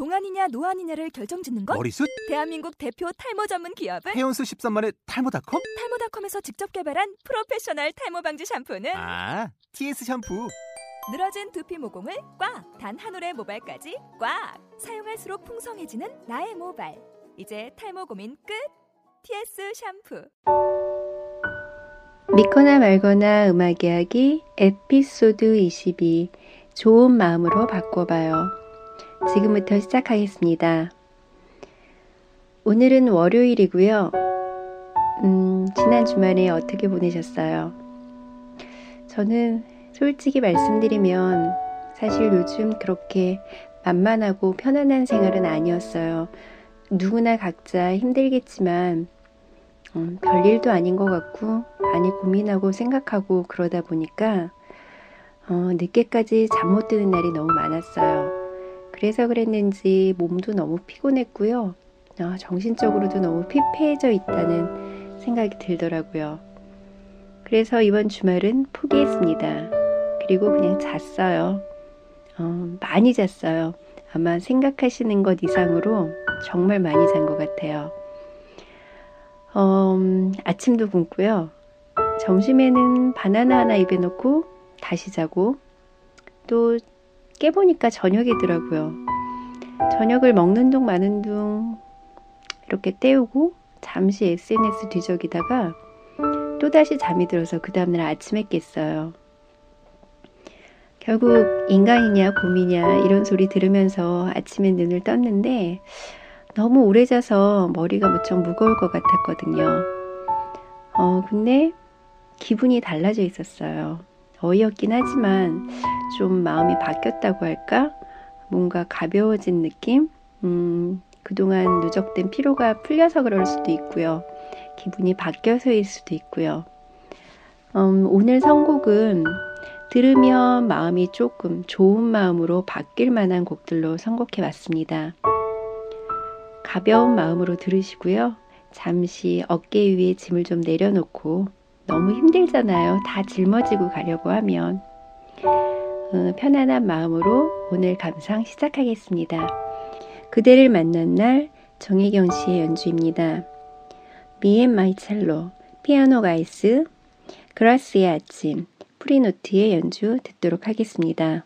동안이냐 노안이냐를 결정짓는 것? 머리숱? 대한민국 대표 탈모 전문 기업은 해온수 13만의 탈모닷컴? 탈모닷컴에서 직접 개발한 프로페셔널 탈모 방지 샴푸는 아, TS 샴푸. 늘어진 두피 모공을 꽉! 단 한 올의 모발까지 꽉! 사용할수록 풍성해지는 나의 모발. 이제 탈모 고민 끝! TS 샴푸. 믿거나 말거나 음악 이야기 에피소드 22 좋은 마음으로 바꿔봐요. 지금부터 시작하겠습니다. 오늘은 월요일이고요. 음, 지난 주말에 어떻게 보내셨어요? 저는 솔직히 말씀드리면 사실 요즘 그렇게 만만하고 편안한 생활은 아니었어요. 누구나 각자 힘들겠지만 음, 별일도 아닌 것 같고 많이 고민하고 생각하고 그러다 보니까 어, 늦게까지 잠 못 드는 날이 너무 많았어요. 그래서 그랬는지 몸도 너무 피곤했고요. 어, 정신적으로도 너무 피폐해져 있다는 생각이 들더라고요. 그래서 이번 주말은 포기했습니다. 그리고 그냥 잤어요. 어, 많이 잤어요. 아마 생각하시는 것 이상으로 정말 많이 잔 것 같아요. 어, 아침도 굶고요. 점심에는 바나나 하나 입에 넣고 다시 자고 또 깨보니까 저녁이더라고요. 저녁을 먹는 둥 마는 둥 이렇게 때우고 잠시 SNS 뒤적이다가 또다시 잠이 들어서 그 다음날 아침에 깼어요. 결국 인간이냐 곰이냐 이런 소리 들으면서 아침에 눈을 떴는데 너무 오래 자서 머리가 무척 무거울 것 같았거든요. 어, 근데 기분이 달라져 있었어요. 어이없긴 하지만 좀 마음이 바뀌었다고 할까? 뭔가 가벼워진 느낌? 음, 그동안 누적된 피로가 풀려서 그럴 수도 있고요. 기분이 바뀌어서일 수도 있고요. 음, 오늘 선곡은 들으면 마음이 조금 좋은 마음으로 바뀔 만한 곡들로 선곡해 봤습니다. 가벼운 마음으로 들으시고요. 잠시 어깨 위에 짐을 좀 내려놓고 너무 힘들잖아요. 다 짊어지고 가려고 하면. 어, 편안한 마음으로 오늘 감상 시작하겠습니다. 그대를 만난 날 정혜경 씨의 연주입니다. Me and My Cello, 피아노 가이즈, 그라스의 아침, 프리노트의 연주 듣도록 하겠습니다.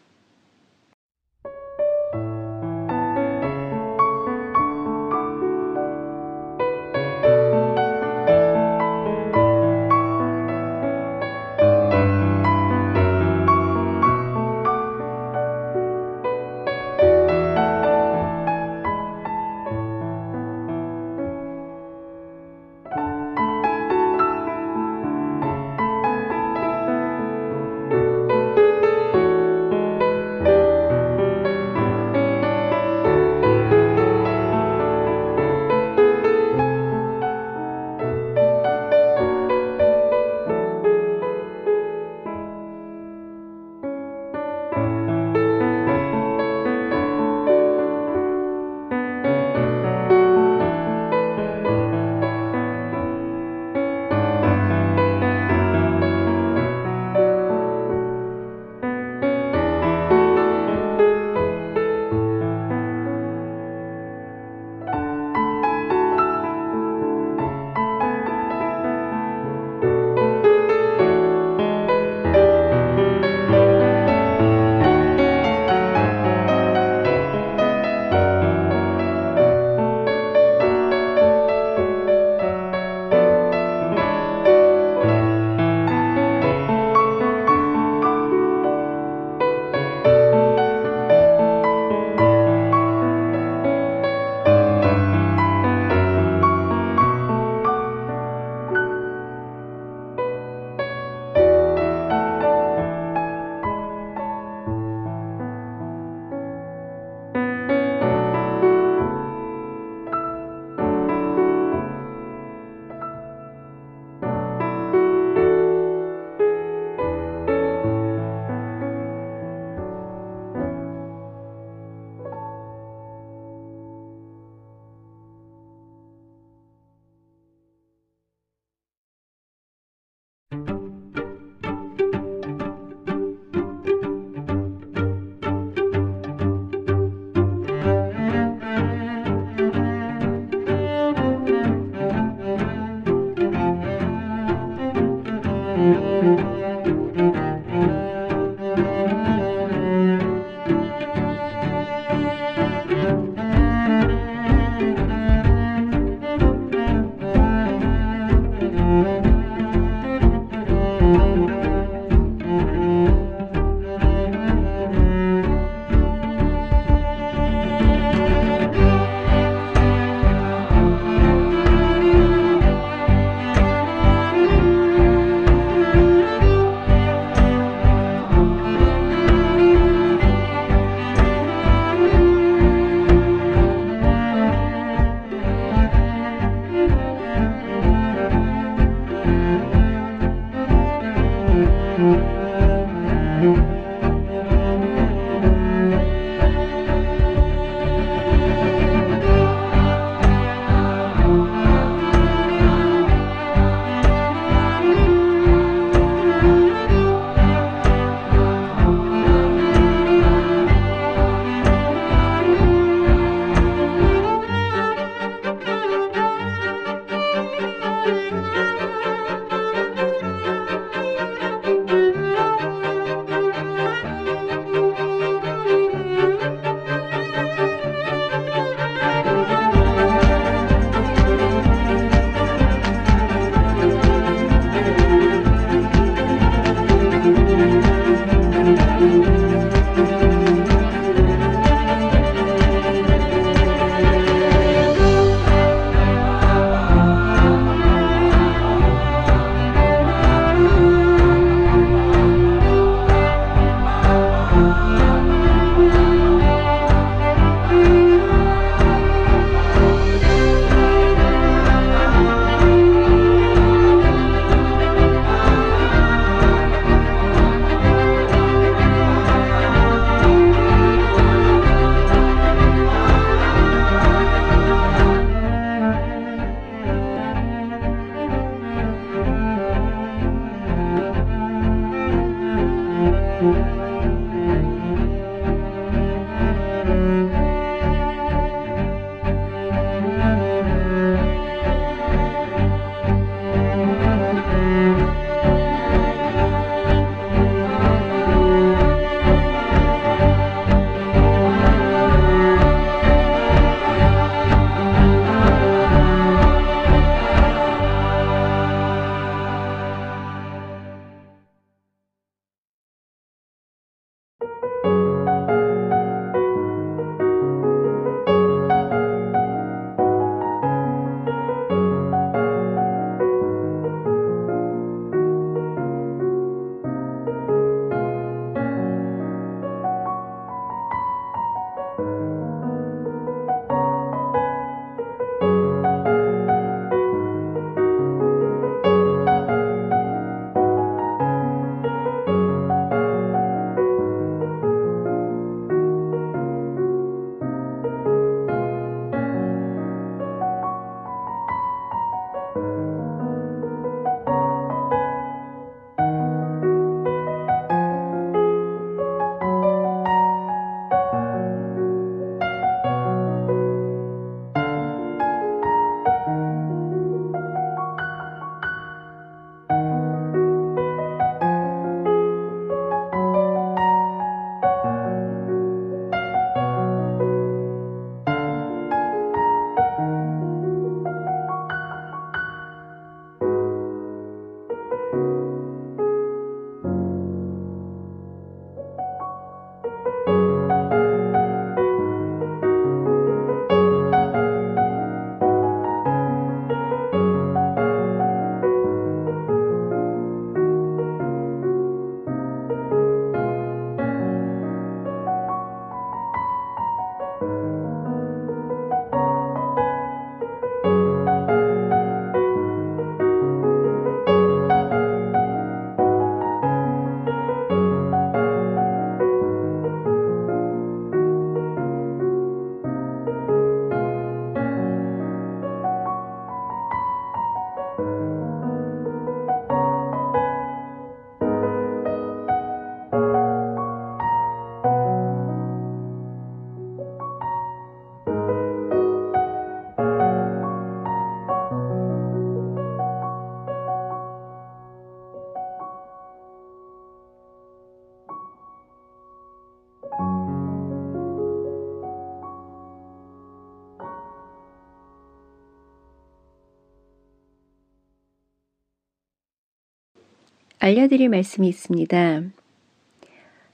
알려드릴 말씀이 있습니다.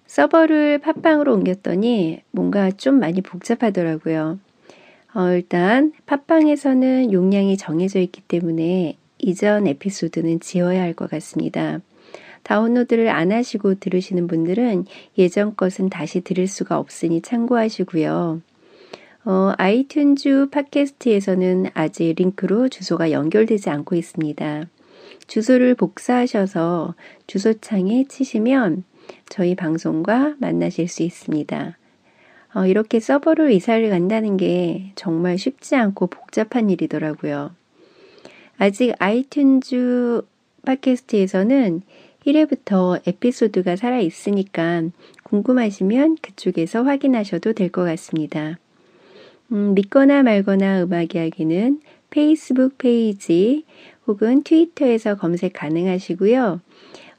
서버를 팟빵으로 옮겼더니 뭔가 좀 많이 복잡하더라고요. 어, 일단 팟빵에서는 용량이 정해져 있기 때문에 이전 에피소드는 지워야 할 것 같습니다. 다운로드를 안 하시고 들으시는 분들은 예전 것은 다시 들을 수가 없으니 참고하시고요. 어, 아이튠즈 팟캐스트에서는 아직 링크로 주소가 연결되지 않고 있습니다. 주소를 복사하셔서 주소창에 치시면 저희 방송과 만나실 수 있습니다. 어, 이렇게 서버로 이사를 간다는 게 정말 쉽지 않고 복잡한 일이더라고요. 아직 아이튠즈 팟캐스트에서는 1회부터 에피소드가 살아 있으니까 궁금하시면 그쪽에서 확인하셔도 될 것 같습니다. 음, 믿거나 말거나 음악 이야기는 페이스북 페이지 혹은 트위터에서 검색 가능하시고요.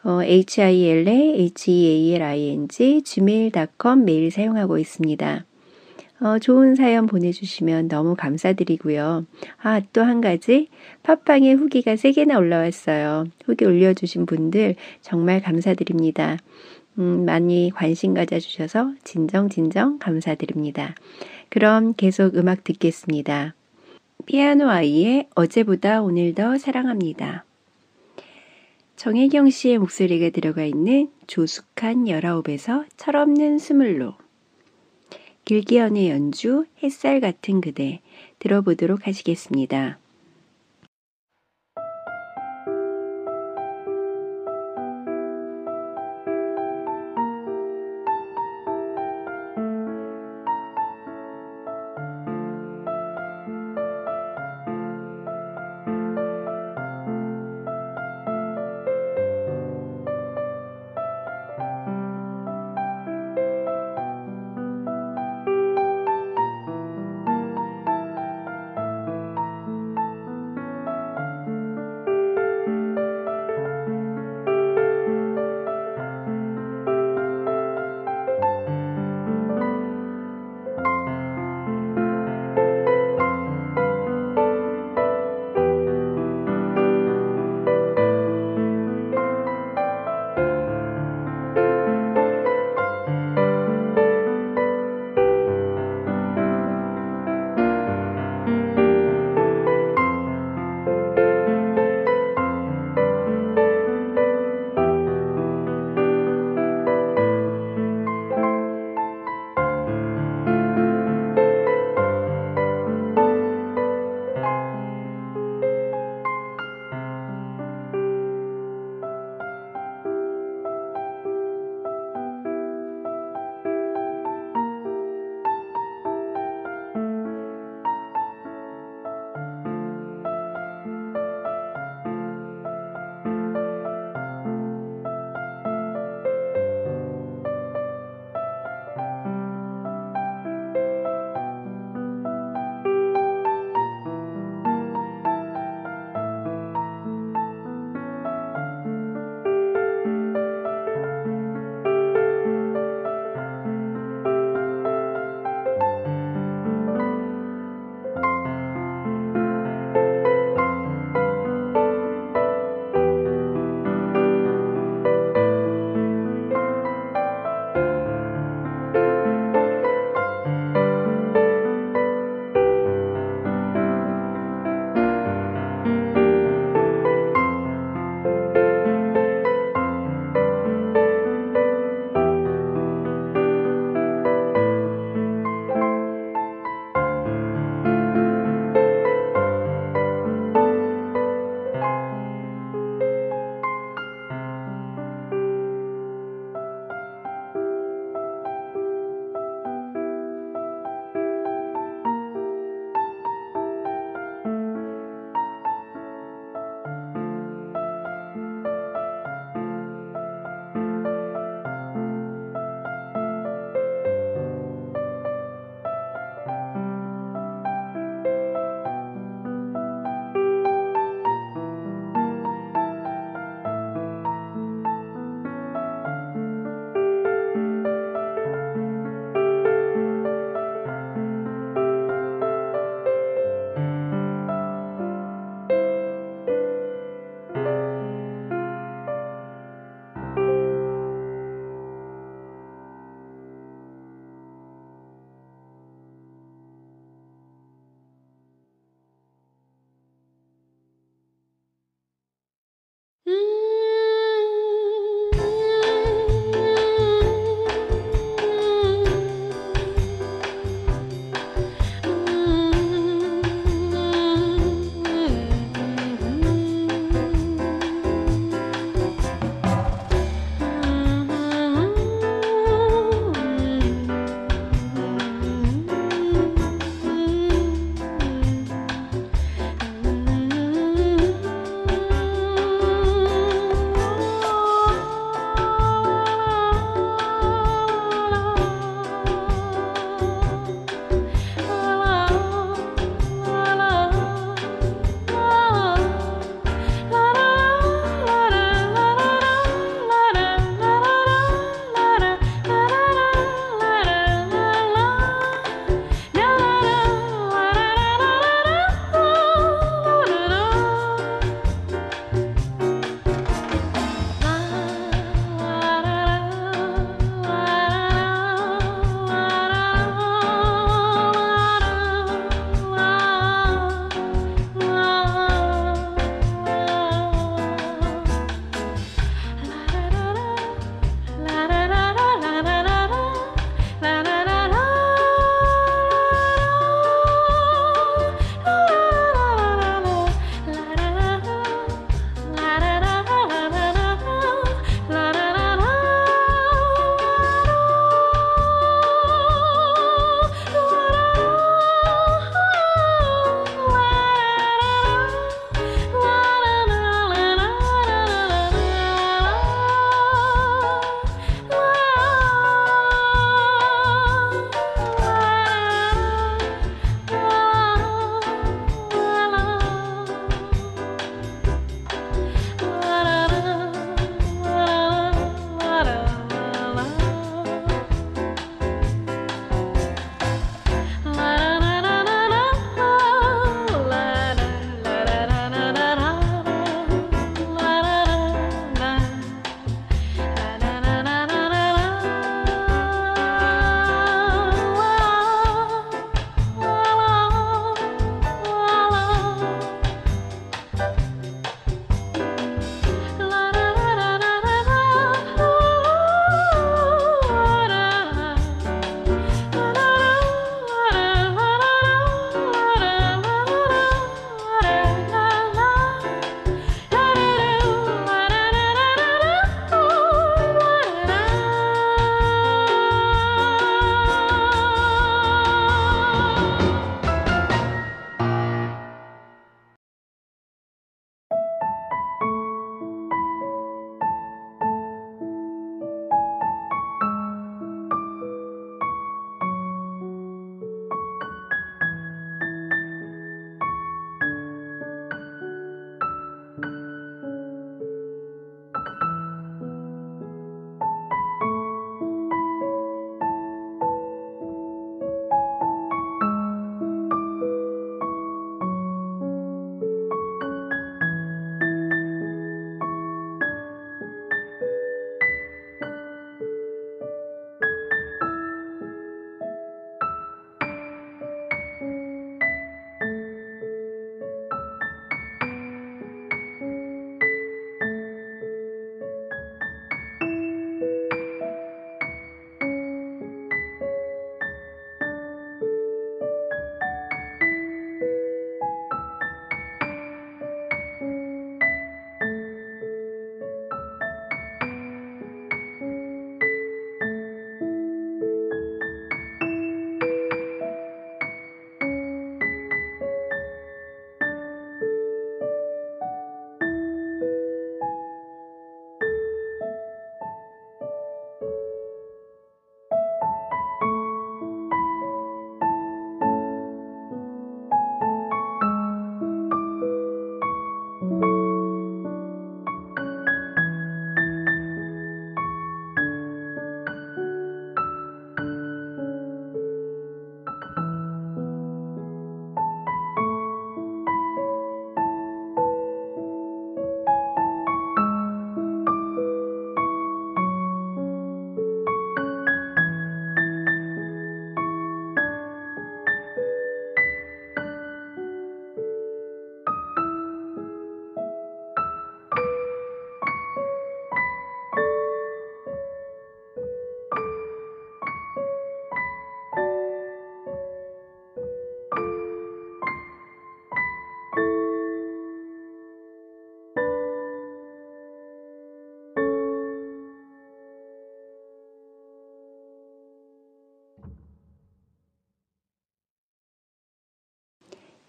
어, hila, healing, gmail.com 메일 사용하고 있습니다. 어, 좋은 사연 보내주시면 너무 감사드리고요. 아, 또 한 가지. 팟빵에 후기가 3개나 올라왔어요. 후기 올려주신 분들 정말 감사드립니다. 음, 많이 관심 가져주셔서 진정 진정 감사드립니다. 그럼 계속 음악 듣겠습니다. 피아노 아이의 어제보다 오늘 더 사랑합니다. 정혜경 씨의 목소리가 들어가 있는 조숙한 열아홉에서 철없는 스물로 길기현의 연주 햇살 같은 그대 들어보도록 하시겠습니다.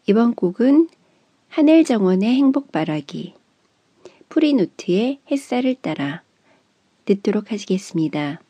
이번 곡은 하늘정원의 행복 바라기, 프리노트의 햇살을 따라 듣도록 하시겠습니다.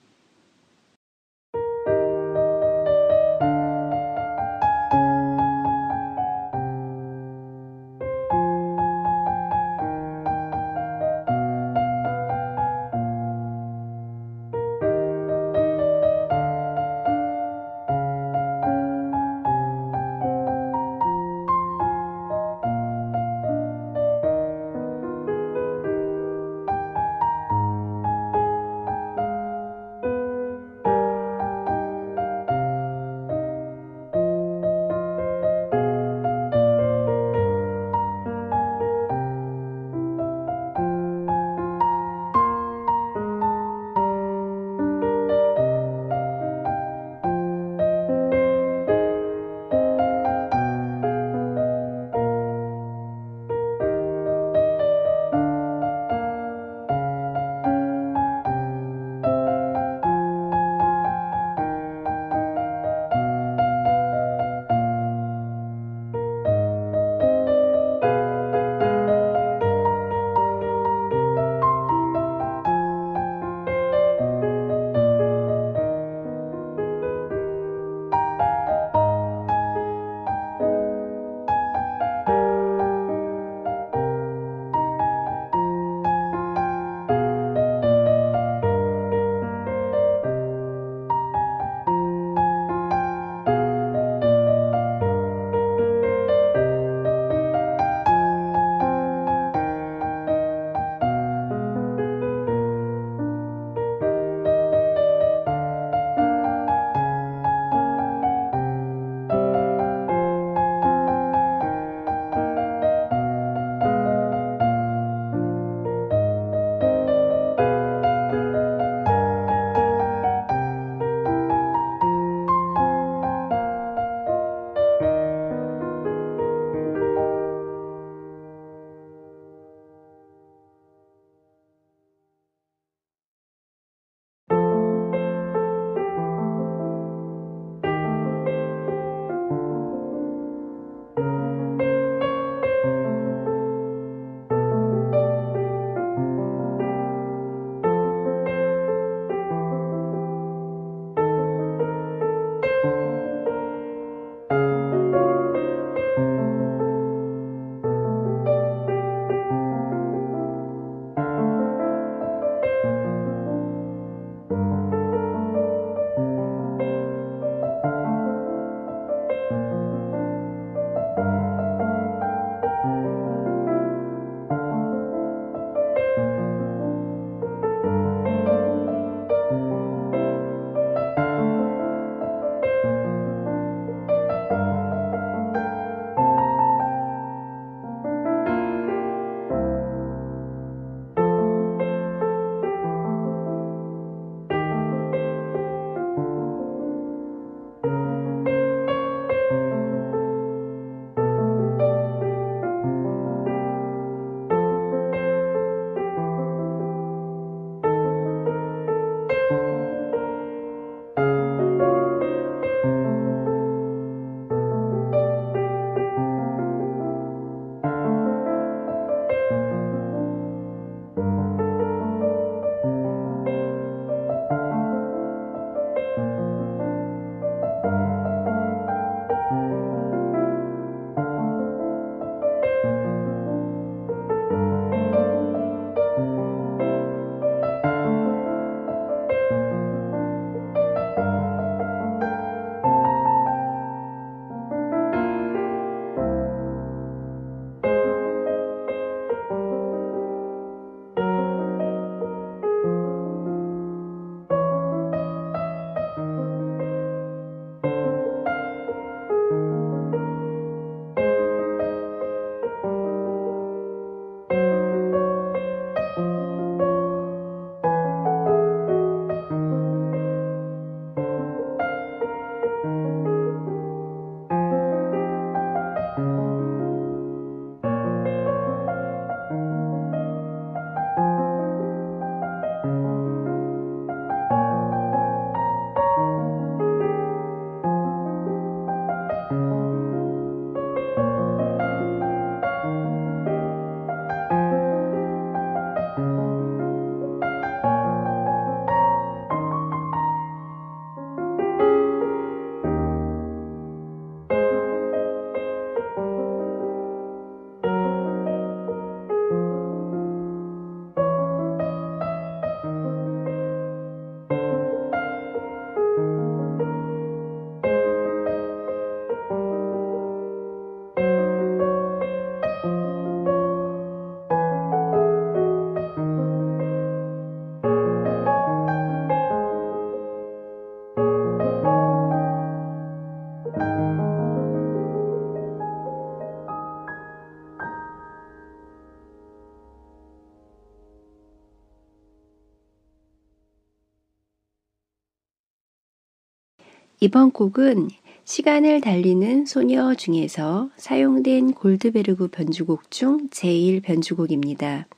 이번 곡은 시간을 달리는 소녀 중에서 사용된 골드베르그 변주곡 중 제1 변주곡입니다.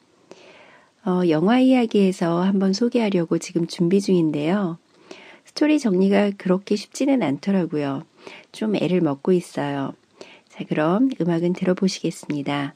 어, 영화 이야기에서 한번 소개하려고 지금 준비 중인데요. 스토리 정리가 그렇게 쉽지는 않더라고요. 좀 애를 먹고 있어요. 자, 그럼 음악은 들어보시겠습니다.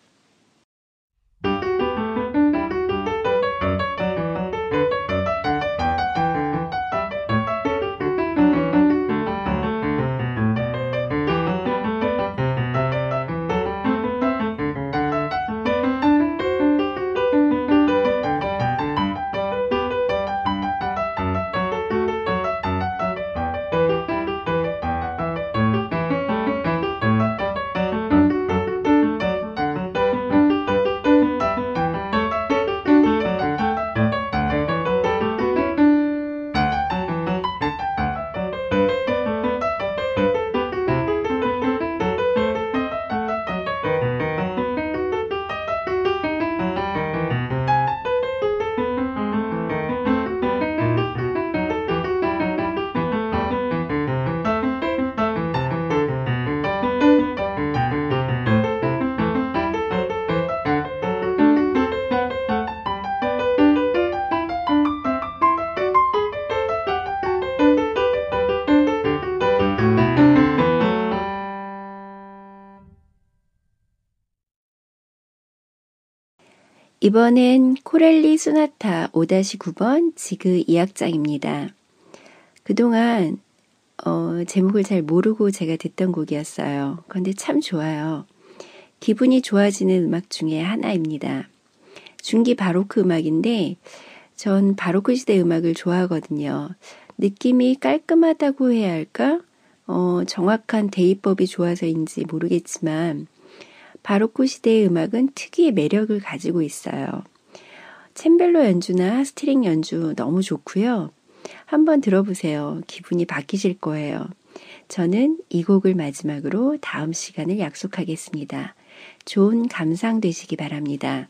이번엔 코렐리 소나타 5-9번 지그 2악장입니다. 그동안 어, 제목을 잘 모르고 제가 듣던 곡이었어요. 그런데 참 좋아요. 기분이 좋아지는 음악 중에 하나입니다. 중기 바로크 음악인데 전 바로크 시대 음악을 좋아하거든요. 느낌이 깔끔하다고 해야 할까? 어, 정확한 대입법이 좋아서인지 모르겠지만 바로크 시대의 음악은 특유의 매력을 가지고 있어요. 쳄발로 연주나 string 연주 너무 좋고요. 한번 들어보세요. 기분이 바뀌실 거예요. 저는 이 곡을 마지막으로 다음 시간을 약속하겠습니다. 좋은 감상 되시기 바랍니다.